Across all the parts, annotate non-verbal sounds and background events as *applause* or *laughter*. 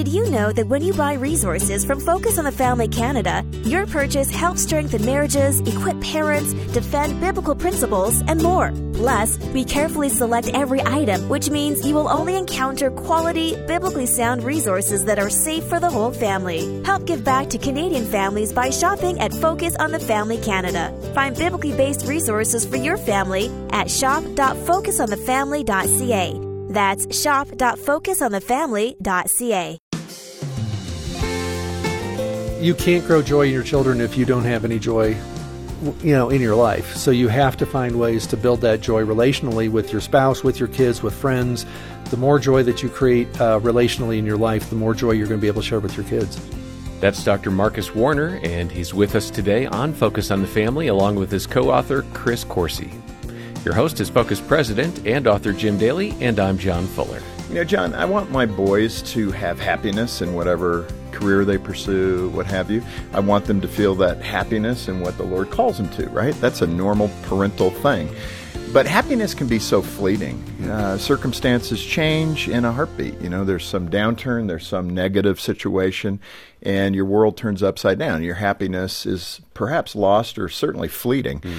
Did you know that when you buy resources from Focus on the Family Canada, your purchase helps strengthen marriages, equip parents, defend biblical principles, and more? Plus, we carefully select every item, which means you will only encounter quality, biblically sound resources that are safe for the whole family. Help give back to Canadian families by shopping at Focus on the Family Canada. Find biblically based resources for your family at shop.focusonthefamily.ca. That's shop.focusonthefamily.ca. You can't grow joy in your children if you don't have any joy you know in your life so you have to find ways to build that joy relationally with your spouse with your kids with friends the more joy that you create uh, relationally in your life the more joy you're going to be able to share with your kids that's Dr. Marcus Warner, and he's with us today on Focus on the Family, along with his co author, Chris Coursey. Your host is Focus President and author Jim Daly, and I'm John Fuller. You know, John, I want my boys to have happiness in whatever career they pursue, what have you. I want them to feel that happiness in what the Lord calls them to, right? That's a normal parental thing. But happiness can be so fleeting. Uh, circumstances change in a heartbeat. You know, there's some downturn, there's some negative situation, and your world turns upside down. Your happiness is perhaps lost or certainly fleeting. Mm.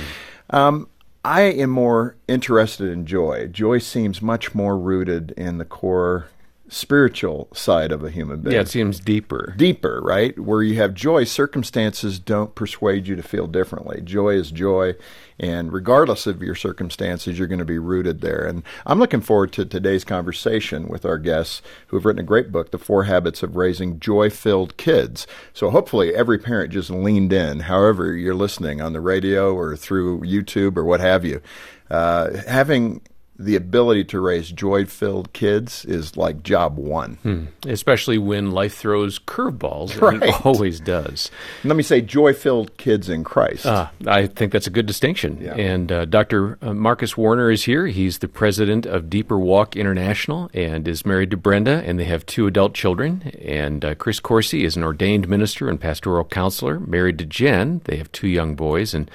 Um, I am more interested in joy. Joy seems much more rooted in the core spiritual side of a human being. Yeah, it seems deeper. Deeper, right? Where you have joy, circumstances don't persuade you to feel differently. Joy is joy, and regardless of your circumstances, you're going to be rooted there. And I'm looking forward to today's conversation with our guests who have written a great book, The Four Habits of Raising Joy Filled Kids. So hopefully every parent just leaned in, however you're listening on the radio or through YouTube or what have you. Uh, having the ability to raise joy filled kids is like job one. Hmm. Especially when life throws curveballs, right. it always does. let me say joy filled kids in Christ. Uh, I think that's a good distinction. Yeah. And uh, Dr. Uh, Marcus Warner is here. He's the president of Deeper Walk International and is married to Brenda, and they have two adult children. And uh, Chris Coursey is an ordained minister and pastoral counselor, married to Jen. They have two young boys. And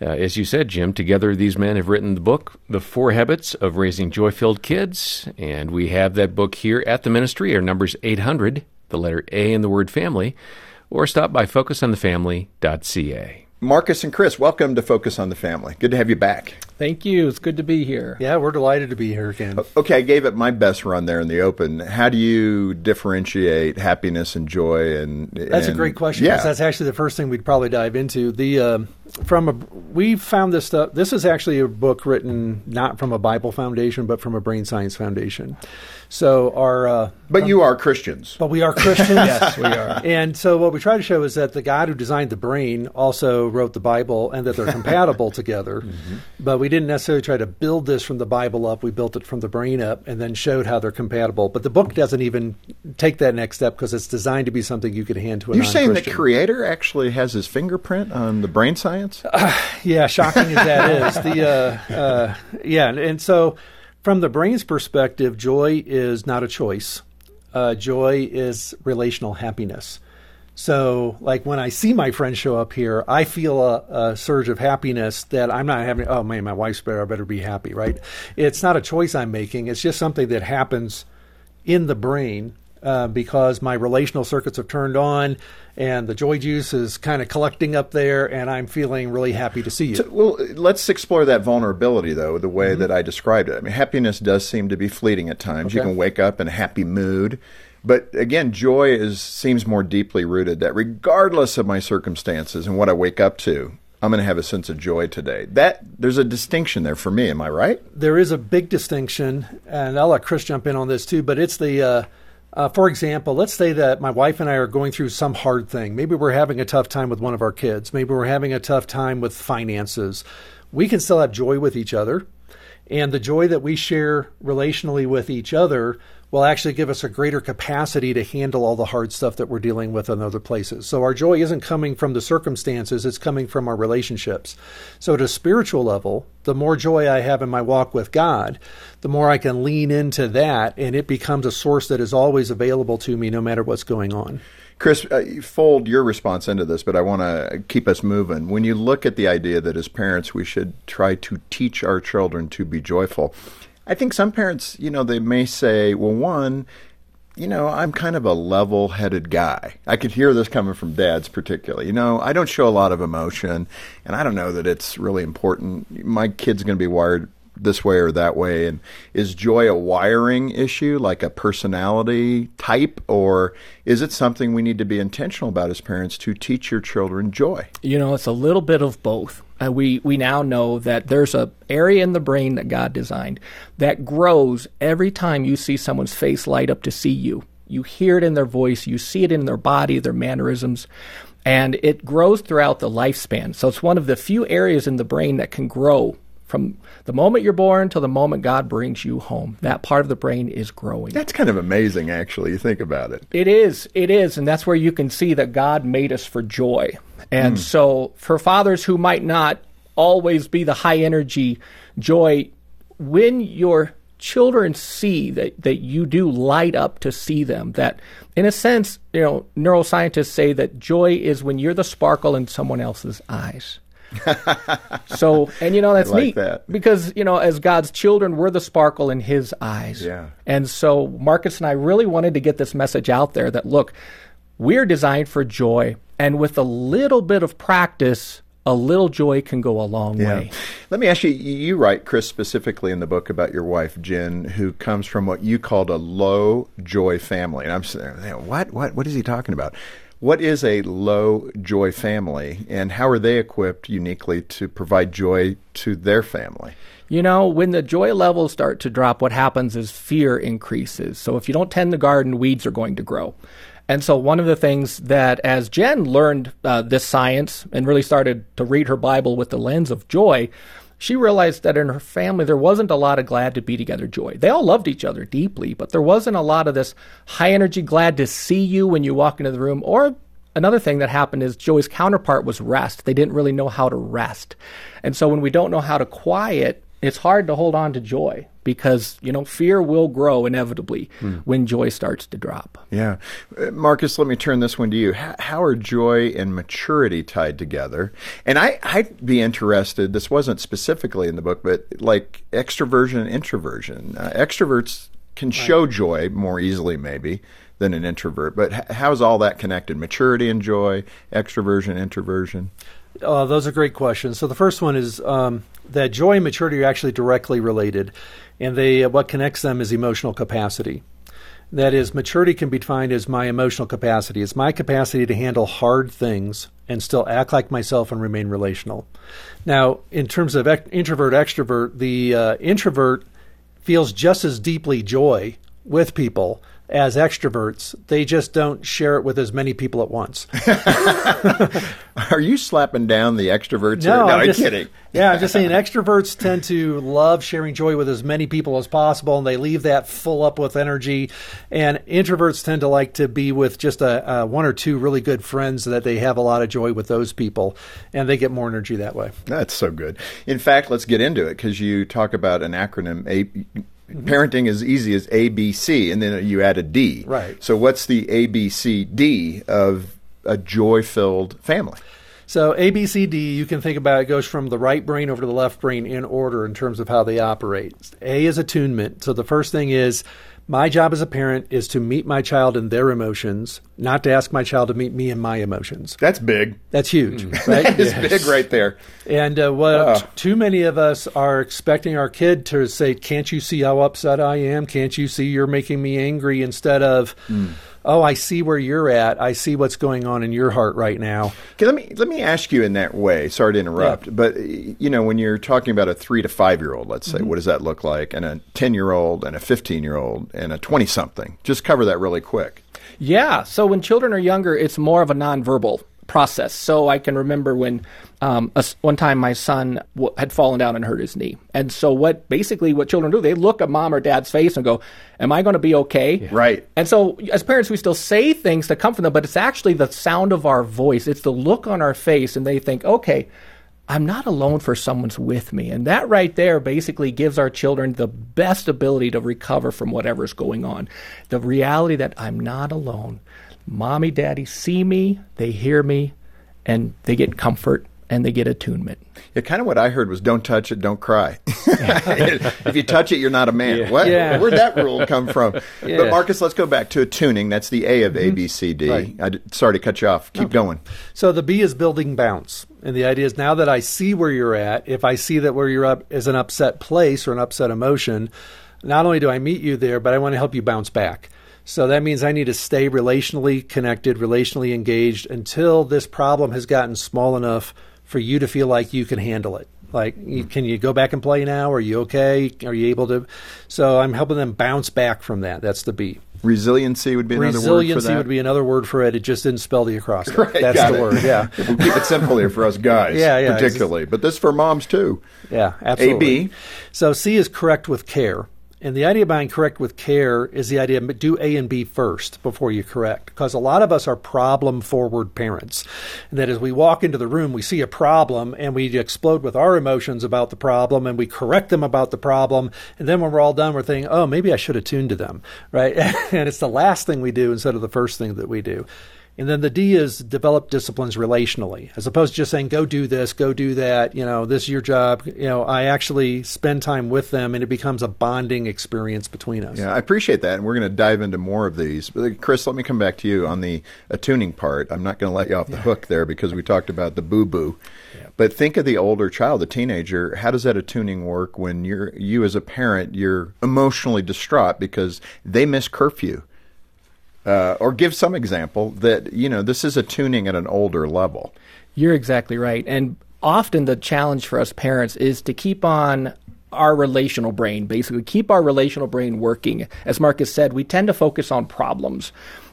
uh, as you said, Jim, together these men have written the book, The Four Habits of Raising Joy Filled Kids, and we have that book here at the ministry. Our number's 800, the letter A in the word family, or stop by focusonthefamily.ca. Marcus and Chris, welcome to Focus on the Family. Good to have you back. Thank you. It's good to be here. Yeah, we're delighted to be here again. Okay, I gave it my best run there in the open. How do you differentiate happiness and joy? And that's and, a great question. Yeah. that's actually the first thing we'd probably dive into. The uh, from a we found this stuff. This is actually a book written not from a Bible foundation, but from a brain science foundation. So our uh, but you are Christians. But we are Christians. *laughs* yes, we are. And so what we try to show is that the God who designed the brain also wrote the Bible, and that they're *laughs* compatible together. Mm-hmm. But we didn't necessarily try to build this from the Bible up. We built it from the brain up, and then showed how they're compatible. But the book doesn't even take that next step because it's designed to be something you could hand to a. You're saying the creator actually has his fingerprint on the brain science? Uh, yeah, shocking as that is. The uh, uh, yeah, and so from the brain's perspective, joy is not a choice. Uh, joy is relational happiness. So, like when I see my friends show up here, I feel a, a, surge of happiness that I'm not having. Oh man, my wife's better. I better be happy, right? It's not a choice I'm making. It's just something that happens in the brain uh, because my relational circuits have turned on and the joy juice is kind of collecting up there, and I'm feeling really happy to see you. So, well, let's explore that vulnerability, though, the way mm-hmm. that I described it. I mean, happiness does seem to be fleeting at times. Okay. You can wake up in a happy mood. But again, joy is seems more deeply rooted that regardless of my circumstances and what I wake up to, I'm going to have a sense of joy today. That there's a distinction there for me. Am I right? There is a big distinction, and I'll let Chris jump in on this too. But it's the uh, uh, for example, let's say that my wife and I are going through some hard thing. Maybe we're having a tough time with one of our kids. Maybe we're having a tough time with finances. We can still have joy with each other. And the joy that we share relationally with each other will actually give us a greater capacity to handle all the hard stuff that we're dealing with in other places. So our joy isn't coming from the circumstances, it's coming from our relationships. So at a spiritual level, the more joy I have in my walk with God, the more I can lean into that and it becomes a source that is always available to me no matter what's going on. Chris, uh, fold your response into this, but I want to keep us moving. When you look at the idea that as parents we should try to teach our children to be joyful, I think some parents, you know, they may say, well, one, you know, I'm kind of a level headed guy. I could hear this coming from dads, particularly. You know, I don't show a lot of emotion, and I don't know that it's really important. My kid's going to be wired this way or that way. And is joy a wiring issue, like a personality type, or is it something we need to be intentional about as parents to teach your children joy? You know, it's a little bit of both. Uh, we we now know that there's a area in the brain that God designed that grows every time you see someone's face light up to see you. You hear it in their voice, you see it in their body, their mannerisms, and it grows throughout the lifespan. So it's one of the few areas in the brain that can grow from the moment you're born till the moment God brings you home. That part of the brain is growing. That's kind of amazing, actually. You think about it. It is. It is. And that's where you can see that God made us for joy. And mm. so, for fathers who might not always be the high energy joy, when your children see that, that you do light up to see them, that in a sense, you know, neuroscientists say that joy is when you're the sparkle in someone else's eyes. So, and you know, that's like neat that. because, you know, as God's children, we're the sparkle in his eyes. Yeah. And so Marcus and I really wanted to get this message out there that look, we're designed for joy. And with a little bit of practice, a little joy can go a long yeah. way. Let me ask you you write, Chris, specifically in the book about your wife, Jen, who comes from what you called a low joy family. And I'm saying, what, what, what is he talking about? What is a low joy family, and how are they equipped uniquely to provide joy to their family? You know, when the joy levels start to drop, what happens is fear increases. So if you don't tend the garden, weeds are going to grow. And so, one of the things that, as Jen learned uh, this science and really started to read her Bible with the lens of joy, she realized that in her family there wasn't a lot of glad to be together joy. They all loved each other deeply, but there wasn't a lot of this high energy glad to see you when you walk into the room. Or another thing that happened is Joey's counterpart was rest. They didn't really know how to rest. And so when we don't know how to quiet, it's hard to hold on to joy because you know fear will grow inevitably hmm. when joy starts to drop. Yeah, uh, Marcus, let me turn this one to you. How, how, are joy and maturity tied together? And I, I'd be interested. This wasn't specifically in the book, but like extroversion and introversion. Uh, extroverts can right. show joy more easily, maybe than an introvert. But how's all that connected? Maturity and joy, extroversion, introversion. Uh, those are great questions. So the first one is um, that joy and maturity are actually directly related, and they uh, what connects them is emotional capacity. That is, maturity can be defined as my emotional capacity. It's my capacity to handle hard things and still act like myself and remain relational. Now, in terms of ec- introvert extrovert, the uh, introvert feels just as deeply joy with people as extroverts. They just don't share it with as many people at once. *laughs* Are you slapping down the extroverts? No, no I'm, just, kidding. yeah, I'm just saying extroverts tend to love sharing joy with as many people as possible, and they leave that full up with energy. And introverts tend to like to be with just a, a one or two really good friends that they have a lot of joy with those people, and they get more energy that way. That's so good. In fact, let's get into it because you talk about an acronym. Mm-hmm. Parenting is easy as A, B, C, and then you add a D. Right. So what's the A, B, C, D of a joy-filled family? So A, B, C, D, you can think about it goes from the right brain over to the left brain in order in terms of how they operate. A is attunement. So the first thing is my job as a parent is to meet my child in their emotions, not to ask my child to meet me in my emotions. That's big. That's huge, mm. right? *laughs* that is yes. big right there. And uh, what uh. too many of us are expecting our kid to say, "Can't you see how upset I am? Can't you see you're making me angry?" Instead of, mm oh, I see where you're at. I see what's going on in your heart right now. Okay, let me let me ask you in that way. Sorry to interrupt, yeah. but you know, when you're talking about a three to five year old, let's say, mm-hmm. what does that look like? And a ten year old, and a fifteen year old, and a twenty something. Just cover that really quick. Yeah. So when children are younger, it's more of a nonverbal process. So I can remember when um, a, one time my son w- had fallen down and hurt his knee, and so what basically what children do, they look at mom or dad's face and go, "Am I going to be okay?" Yeah. Right. And so as parents, we still say things to comfort them, but it's actually the sound of our voice, it's the look on our face, and they think, "Okay." I'm not alone for someone's with me. And that right there basically gives our children the best ability to recover from whatever's going on. The reality that I'm not alone mommy, daddy see me, they hear me, and they get comfort and they get attunement. Yeah, kind of what I heard was don't touch it, don't cry. *laughs* if you touch it, you're not a man. Yeah. What? Yeah. Where'd that rule come from? *laughs* Yeah. But Marcus, let's go back to attuning. That's the A of mm-hmm. ABCD. Right. I, sorry to cut you off. Keep going. So the B is building bounce. And the idea is now that I see where you're at, if I see that where you're up is an upset place or an upset emotion, not only do I meet you there, but I want to help you bounce back. So that means I need to stay relationally connected, relationally engaged until this problem has gotten small enough for you to feel like you can handle it. Like, you, mm-hmm. can you go back and play now? Are you okay? Are you able to? So I'm helping them bounce back from that. That's the B. Resiliency would be another Resiliency word for that. Resiliency would be another word for it. It just didn't spell the acrostic. *laughs* Right, That's the it. word. Yeah. *laughs* we'll keep it simple here for us guys. yeah, yeah. Particularly, but this for moms too. Yeah, absolutely. A B. So C is correct with care. And the idea behind correct with care is the idea of do A and B first before you correct. Because a lot of us are problem forward parents. And that as we walk into the room, we see a problem and we explode with our emotions about the problem and we correct them about the problem. And then when we're all done, we're thinking, oh, maybe I should have tuned to them, right? *laughs* and it's the last thing we do instead of the first thing that we do. And then the D is develop disciplines relationally, as opposed to just saying, go do this, go do that, you know, this is your job. You know, I actually spend time with them and it becomes a bonding experience between us. Yeah, I appreciate that. And we're going to dive into more of these. But Chris, let me come back to you on the attuning part. I'm not going to let you off the yeah. hook there because we talked about the boo boo. Yeah. But think of the older child, the teenager. How does that attuning work when you're you as a parent, you're emotionally distraught because they miss curfew? Uh, or give some example that you know this is a tuning at an older level. You're exactly right, and often the challenge for us parents is to keep on our relational brain, basically keep our relational brain working. As Marcus said, we tend to focus on problems.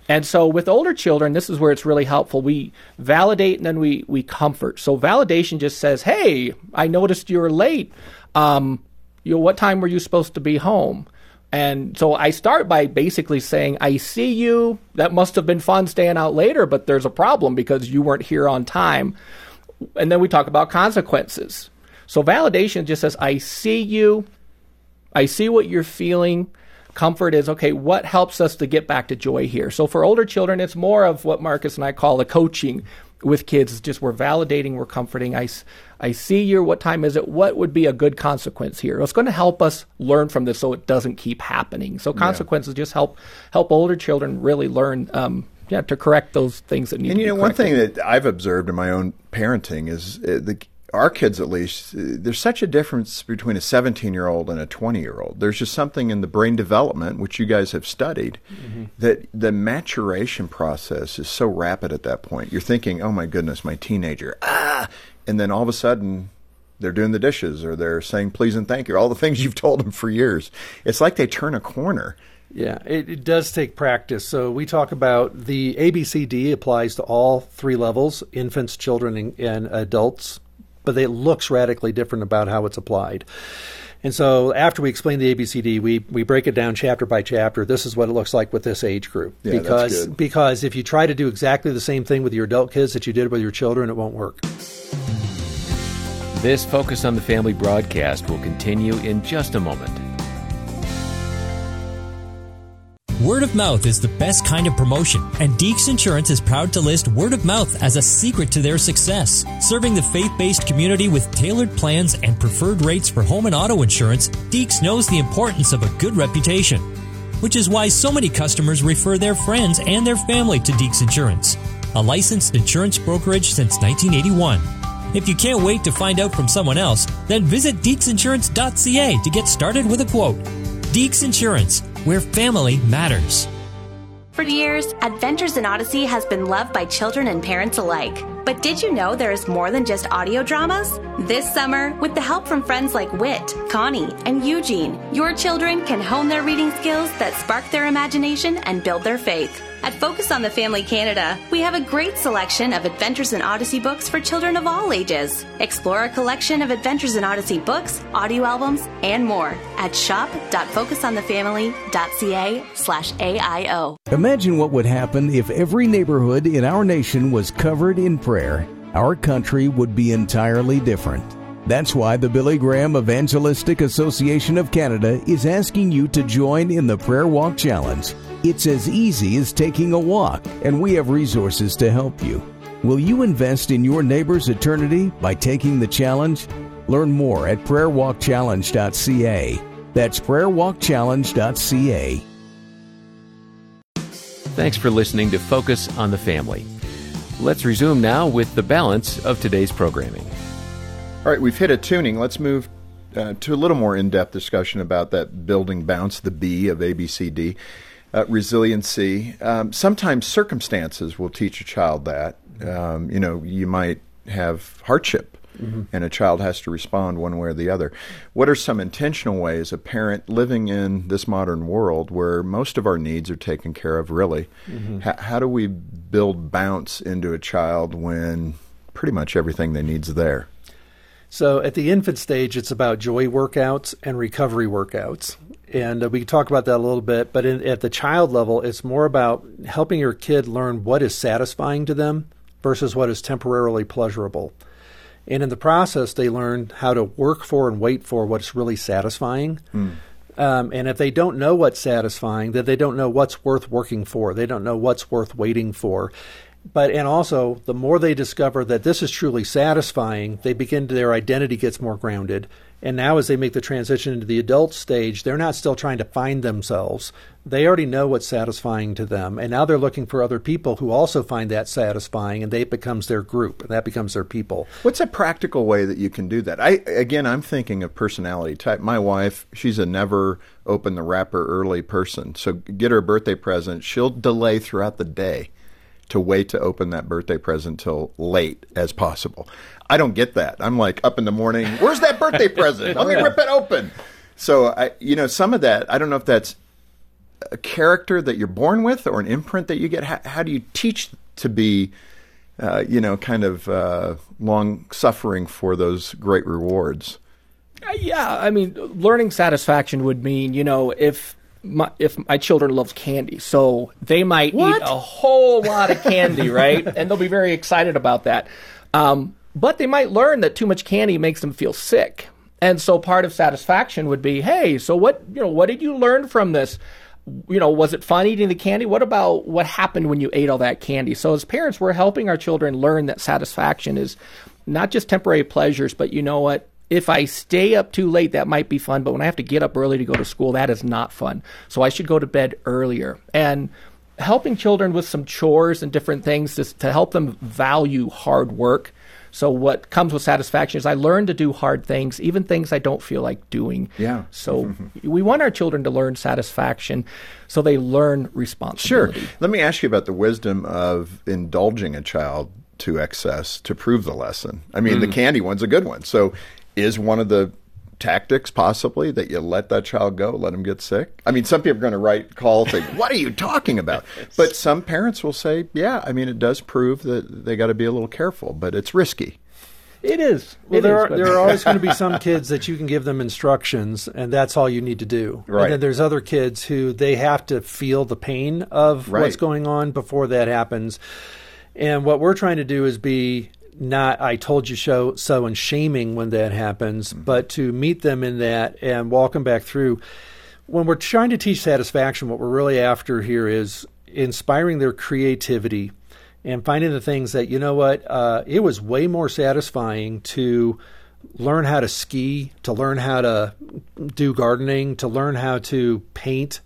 And so with older children, this is where it's really helpful. We validate and then we, we comfort. So validation just says, hey, I noticed you were late. Um, you know, what time were you supposed to be home? And so I start by basically saying, I see you. That must have been fun staying out later, but there's a problem because you weren't here on time. And then we talk about consequences. So validation just says, I see you. I see what you're feeling. Comfort is, okay, what helps us to get back to joy here? So for older children, it's more of what Marcus and I call the coaching with kids. It's just we're validating, we're comforting. I, I see you. What time is it? What would be a good consequence here? It's going to help us learn from this so it doesn't keep happening. So consequences yeah. just help help older children really learn. Um, yeah, to correct those things that need. And you know, one thing that I've observed in my own parenting is uh, the our kids at least, there's such a difference between a 17 year old and a 20 year old. There's just something in the brain development, which you guys have studied, mm-hmm. that the maturation process is so rapid at that point. You're thinking, oh my goodness, my teenager, ah, and then all of a sudden they're doing the dishes or they're saying please and thank you, all the things you've told them for years. It's like they turn a corner. Yeah, it, it, does take practice. So we talk about the ABCD applies to all three levels infants, children, and, and adults, but it looks radically different about how it's applied. And so after we explain the ABCD, we, we break it down chapter by chapter. This is what it looks like with this age group. Yeah, because because if you try to do exactly the same thing with your adult kids that you did with your children, it won't work. This Focus on the Family broadcast will continue in just a moment. Word of mouth is the best kind of promotion, and Deeks Insurance is proud to list word of mouth as a secret to their success. Serving the faith based community with tailored plans and preferred rates for home and auto insurance, Deeks knows the importance of a good reputation, which is why so many customers refer their friends and their family to Deeks Insurance, a licensed insurance brokerage since 1981. If you can't wait to find out from someone else, then visit deeksinsurance.ca to get started with a quote. Deeks Insurance, where family matters. For years, Adventures in Odyssey has been loved by children and parents alike. But did you know there is more than just audio dramas? This summer, with the help from friends like Wit, Connie, and Eugene, your children can hone their reading skills that spark their imagination and build their faith. At Focus on the Family Canada, we have a great selection of Adventures in Odyssey books for children of all ages. Explore our collection of Adventures in Odyssey books, audio albums, and more at shop.focusonthefamily.ca slash AIO. Imagine what would happen if every neighborhood in our nation was covered in prayer. Our country would be entirely different. That's why the Billy Graham Evangelistic Association of Canada is asking you to join in the Prayer Walk Challenge. It's as easy as taking a walk, and we have resources to help you. Will you invest in your neighbor's eternity by taking the challenge? Learn more at prayerwalkchallenge.ca. That's prayerwalkchallenge.ca. Thanks for listening to Focus on the Family. Let's resume now with the balance of today's programming. All right, we've hit attuning. Let's move uh, to a little more in depth discussion about that building bounce, the B of ABCD. Uh, resiliency. Um, sometimes circumstances will teach a child that. Um, you know, you might have hardship mm-hmm. and a child has to respond one way or the other. What are some intentional ways a parent living in this modern world where most of our needs are taken care of, really? Mm-hmm. H- how do we build bounce into a child when pretty much everything they need is there? So at the infant stage, it's about joy workouts and recovery workouts. And uh, we can talk about that a little bit. But in, at the child level, it's more about helping your kid learn what is satisfying to them versus what is temporarily pleasurable. And in the process, they learn how to work for and wait for what's really satisfying. Mm. Um, and if they don't know what's satisfying, then they don't know what's worth working for. They don't know what's worth waiting for but and also the more they discover that this is truly satisfying they begin to, their identity gets more grounded. And now as they make the transition into the adult stage they're not still trying to find themselves. They already know what's satisfying to them. And now they're looking for other people who also find that satisfying and they becomes their group and that becomes their people. What's a practical way that you can do that? I again i'm thinking of personality type. My wife she's a never open the wrapper early person. So get her a birthday present. She'll delay throughout the day to wait to open that birthday present till late as possible. I don't get that. I'm like up in the morning. Where's that birthday *laughs* present? Let me rip it open. So I, you know, some of that. I don't know if that's a character that you're born with or an imprint that you get. How, how do you teach to be, uh, you know, kind of uh, long suffering for those great rewards? Uh, yeah, I mean, learning satisfaction would mean, you know, if my, if my children love candy, so they might what? eat a whole lot of candy, right? and they'll be very excited about that. Um, but they might learn that too much candy makes them feel sick. And so part of satisfaction would be, hey, so what you know, what did you learn from this? You know, was it fun eating the candy? What about what happened when you ate all that candy? So as parents, we're helping our children learn that satisfaction is not just temporary pleasures, but you know what? If I stay up too late, that might be fun. But when I have to get up early to go to school, that is not fun. So I should go to bed earlier. And helping children with some chores and different things to, to help them value hard work. So what comes with satisfaction is I learn to do hard things, even things I don't feel like doing. Yeah. So we want our children to learn satisfaction so they learn responsibility. Sure. Let me ask you about the wisdom of indulging a child to excess to prove the lesson. I mean, mm. the candy one's a good one. So is one of the tactics possibly that you let that child go, let him get sick? I mean, some people are going to write call say, *laughs* "What are you talking about?" But some parents will say, "Yeah, I mean, it does prove that they got to be a little careful, but it's risky." It is. Well, it there is, are there are *laughs* always going to be some kids that you can give them instructions, and that's all you need to do. Right. And then there's other kids who they have to feel the pain of right. what's going on before that happens. And what we're trying to do is be not I told you so, so and shaming when that happens, mm-hmm. but to meet them in that and walk them back through. When we're trying to teach satisfaction, what we're really after here is inspiring their creativity and finding the things that, you know what, uh, it was way more satisfying to learn how to ski, to learn how to do gardening, to learn how to paint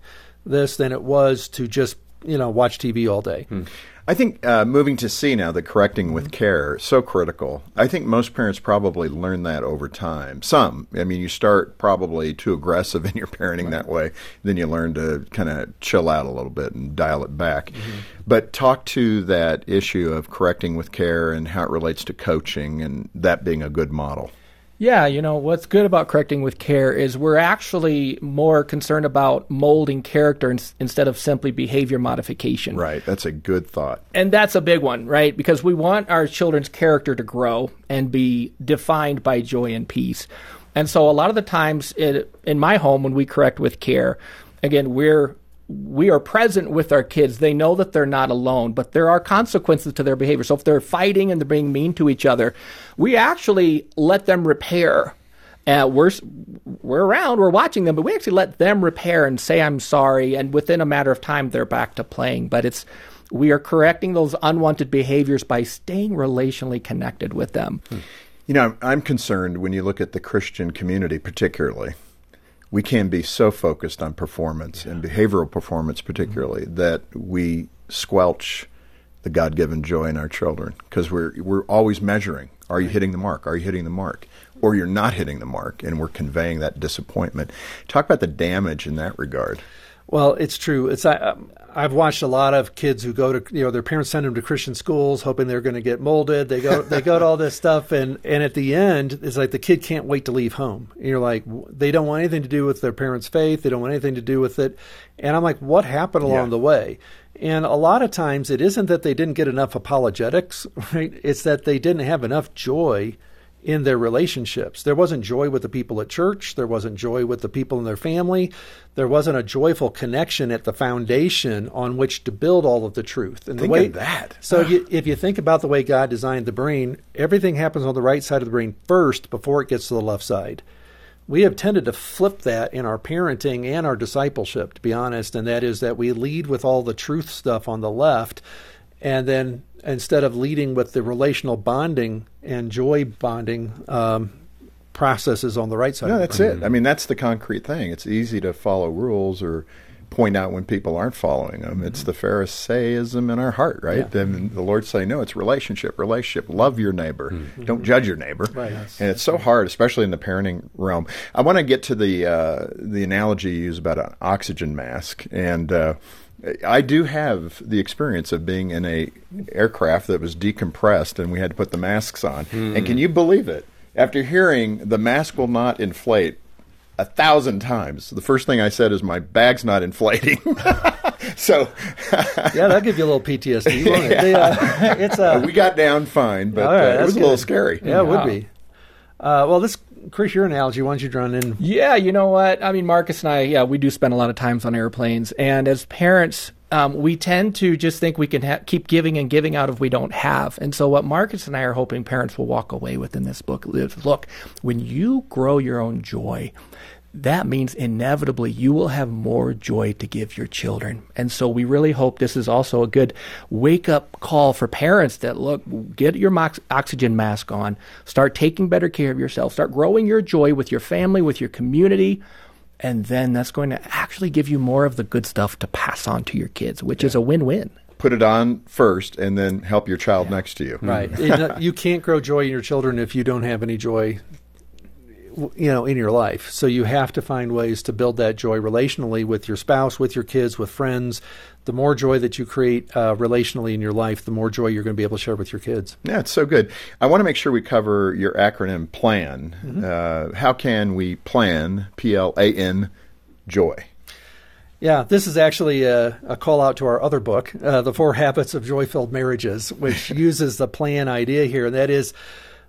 this than it was to just, you know, watch TV all day. Hmm. I think uh, moving to C now, the correcting with care, so critical. I think most parents probably learn that over time. Some, I mean, you start probably too aggressive *laughs* in your parenting right. that way, then you learn to kind of chill out a little bit and dial it back. Mm-hmm. But talk to that issue of correcting with care and how it relates to coaching and that being a good model. Yeah, you know, what's good about correcting with care is we're actually more concerned about molding character in, instead of simply behavior modification. Right, that's a good thought. And that's a big one, right? Because we want our children's character to grow and be defined by joy and peace. And so a lot of the times it, in my home, when we correct with care, again, we're we are present with our kids. They know that they're not alone, but there are consequences to their behavior. So if they're fighting and they're being mean to each other, we actually let them repair. Uh, we're we're around, we're watching them, but we actually let them repair and say I'm sorry, and within a matter of time they're back to playing. But it's we are correcting those unwanted behaviors by staying relationally connected with them. Hmm. You know, I'm concerned when you look at the Christian community, particularly. We can be so focused on performance yeah. and behavioral performance, particularly, mm-hmm. that we squelch the God given joy in our children because we're, we're always measuring. Are you hitting the mark? Are you hitting the mark? Or you're not hitting the mark, and we're conveying that disappointment. Talk about the damage in that regard. Well, it's true. It's I, I've watched a lot of kids who go to you know their parents send them to Christian schools hoping they're going to get molded. They go *laughs* they go to all this stuff and and at the end it's like the kid can't wait to leave home. And you're like they don't want anything to do with their parents' faith. They don't want anything to do with it. And I'm like, what happened along yeah. the way? And a lot of times it isn't that they didn't get enough apologetics, *laughs* right? It's that they didn't have enough joy in their relationships. There wasn't joy with the people at church. There wasn't joy with the people in their family. There wasn't a joyful connection at the foundation on which to build all of the truth. And think the way, of that. So if you, if you think about the way God designed the brain, everything happens on the right side of the brain first before it gets to the left side. We have tended to flip that in our parenting and our discipleship, to be honest, and that is that we lead with all the truth stuff on the left and then instead of leading with the relational bonding and joy bonding um, processes on the right side. No, that's it. I mean, that's the concrete thing. It's easy to follow rules or point out when people aren't following them. It's the Pharisaism in our heart, right? Yeah. And the Lord say, no, it's relationship, relationship. Love your neighbor. Mm-hmm. Don't judge your neighbor. Right. And it's so hard, especially in the parenting realm. I want to get to the uh, the analogy you use about an oxygen mask and. Uh, I do have the experience of being in a aircraft that was decompressed and we had to put the masks on. Hmm. And can you believe it? After hearing the mask will not inflate a thousand times, the first thing I said is my bag's not inflating. *laughs* so *laughs* yeah, that'll give you a little PTSD. *laughs* Won't it? Yeah. uh, it's uh, we got down fine, but right, uh, it was good. a little scary. Yeah, it would be. Uh, well, this Chris, your analogy, why don't you draw in? Yeah, you know what? I mean, Marcus and I, yeah, we do spend a lot of times on airplanes, and as parents, um, we tend to just think we can ha- keep giving and giving out if we don't have. And so, what Marcus and I are hoping parents will walk away with in this book is look, when you grow your own joy, that means inevitably you will have more joy to give your children. And so we really hope this is also a good wake up call for parents that look, get your oxygen mask on, start taking better care of yourself, start growing your joy with your family, with your community. And then that's going to actually give you more of the good stuff to pass on to your kids, which yeah. is a win win put it on first and then help your child yeah. next to you. Right. Mm-hmm. you can't grow joy in your children if you don't have any joy you know in your life. So you have to find ways to build that joy relationally with your spouse with your kids with friends. The more joy that you create uh, relationally in your life the more joy you're going to be able to share with your kids. Yeah it's so good. I want to make sure we cover your acronym plan. Mm-hmm. uh, how can we plan p-l-a-n joy? Yeah, this is actually a, a, call out to our other book, uh, The Four Habits of Joy Filled Marriages, which *laughs* uses the plan idea here. And that is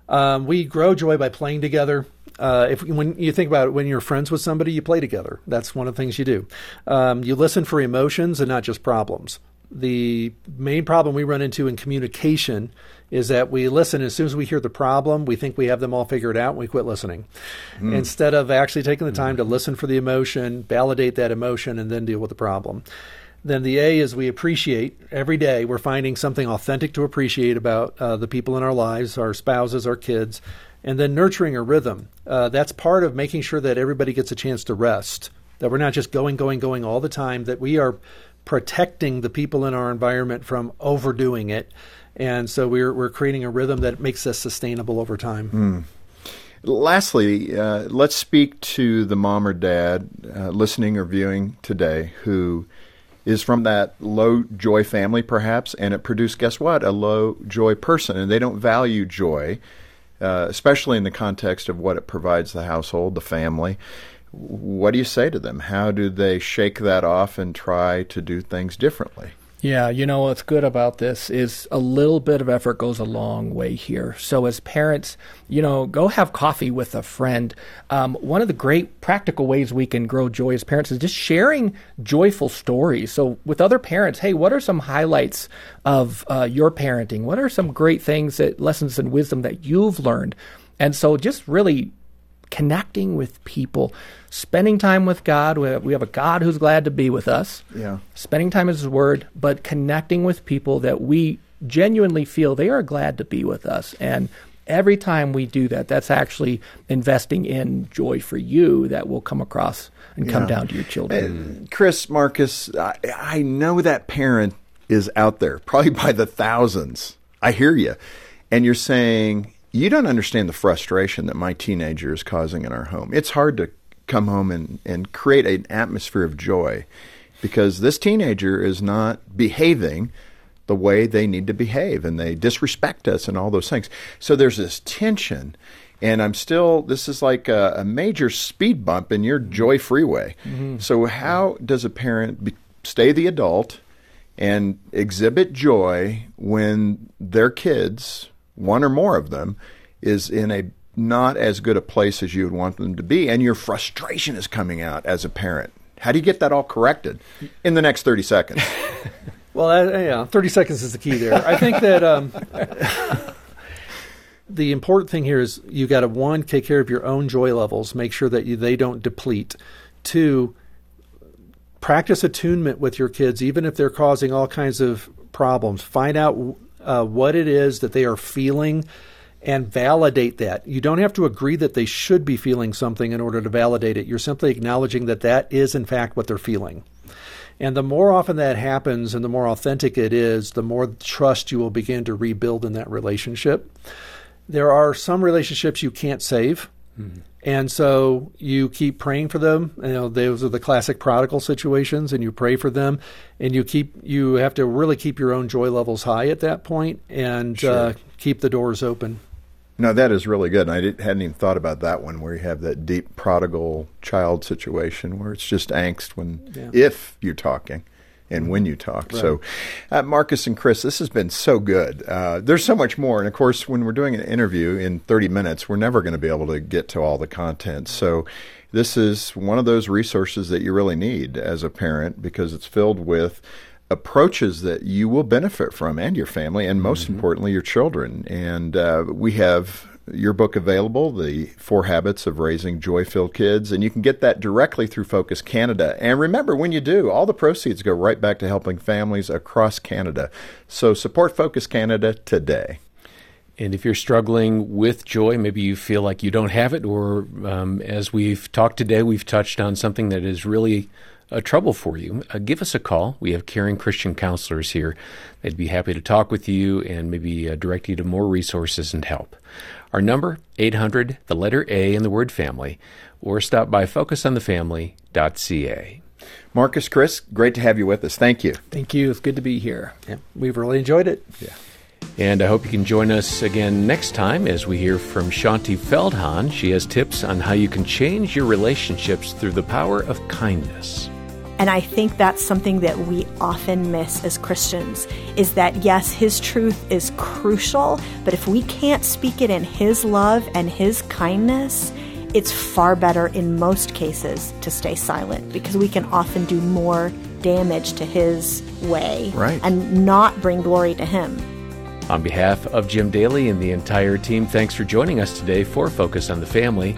um, we grow joy by playing together, uh, if when you think about it, when you're friends with somebody, you play together. That's one of the things you do. Um, you listen for emotions and not just problems. The main problem we run into in communication is that we listen as soon as we hear the problem, we think we have them all figured out, and we quit listening. Mm. Instead of actually taking the time mm. to listen for the emotion, validate that emotion, and then deal with the problem. Then the A is we appreciate every day. We're finding something authentic to appreciate about uh, the people in our lives, our spouses, our kids, and then nurturing a rhythm. Uh, that's part of making sure that everybody gets a chance to rest, that we're not just going, going, going all the time, that we are protecting the people in our environment from overdoing it. And so we're, we're creating a rhythm that makes us sustainable over time. Mm. Lastly, uh, let's speak to the mom or dad uh, listening or viewing today who is from that low joy family, perhaps, and it produced, guess what, a low joy person, and they don't value joy uh, especially in the context of what it provides the household, the family. What do you say to them? How do they shake that off and try to do things differently? Yeah, you know what's good about this is a little bit of effort goes a long way here. So as parents, you know, go have coffee with a friend. Um, one of the great practical ways we can grow joy as parents is just sharing joyful stories. So with other parents, hey, what are some highlights of uh, your parenting? What are some great things that lessons and wisdom that you've learned? And so just really connecting with people, spending time with God. We have a God who's glad to be with us. Yeah. Spending time in His Word, but connecting with people that we genuinely feel they are glad to be with us. And every time we do that, that's actually investing in joy for you that will come across and come down to your children. And Chris, Marcus, I, I know that parent is out there, probably by the thousands. I hear you. And you're saying, you don't understand the frustration that my teenager is causing in our home. It's hard to come home and, and create an atmosphere of joy because this teenager is not behaving the way they need to behave and they disrespect us and all those things. So there's this tension. And I'm still, this is like a, a major speed bump in your joy freeway. Mm-hmm. So, how does a parent be, stay the adult and exhibit joy when their kids, one or more of them, is in a not as good a place as you would want them to be, and your frustration is coming out as a parent? How do you get that all corrected in the next 30 seconds? *laughs* Well, uh, yeah, 30 seconds is the key there. I think that um, *laughs* the important thing here is you got to one take care of your own joy levels, make sure that you, they don't deplete. Two, practice attunement with your kids, even if they're causing all kinds of problems. Find out uh, what it is that they are feeling and validate that. You don't have to agree that they should be feeling something in order to validate it. You're simply acknowledging that that is, in fact, what they're feeling. And the more often that happens and the more authentic it is, the more trust you will begin to rebuild in that relationship. There are some relationships you can't save. Mm-hmm. And so you keep praying for them. You know, those are the classic prodigal situations, and you pray for them, and you keep you have to really keep your own joy levels high at that point, and sure. uh, keep the doors open. No, that is really good. And I hadn't even thought about that one where you have that deep prodigal child situation where it's just angst when, yeah. if you're talking and when you talk. Right. So, uh, Marcus and Chris, this has been so good. Uh, there's so much more. And of course, when we're doing an interview in 30 minutes, we're never going to be able to get to all the content. So, this is one of those resources that you really need as a parent because it's filled with approaches that you will benefit from and your family and most mm-hmm. importantly your children and uh, we have your book available the four habits of raising joy-filled kids and you can get that directly through focus canada and remember when you do all the proceeds go right back to helping families across canada so support focus canada today and if you're struggling with joy, maybe you feel like you don't have it, or um, as we've talked today, we've touched on something that is really a trouble for you, uh, give us a call. We have caring Christian counselors here. They'd be happy to talk with you and maybe uh, direct you to more resources and help. Our number, 800, the letter A in the word family, or stop by focusonthefamily.ca. Marcus, Chris, great to have you with us. Thank you. Thank you. It's good to be here. Yeah, we've really enjoyed it. Yeah. And I hope you can join us again next time as we hear from Shaunti Feldhahn. She has tips on how you can change your relationships through the power of kindness. And I think that's something that we often miss as Christians is that yes, his truth is crucial, but if we can't speak it in his love and his kindness, it's far better in most cases to stay silent because we can often do more damage to his way right. and not bring glory to him. On behalf of Jim Daly and the entire team, thanks for joining us today for Focus on the Family.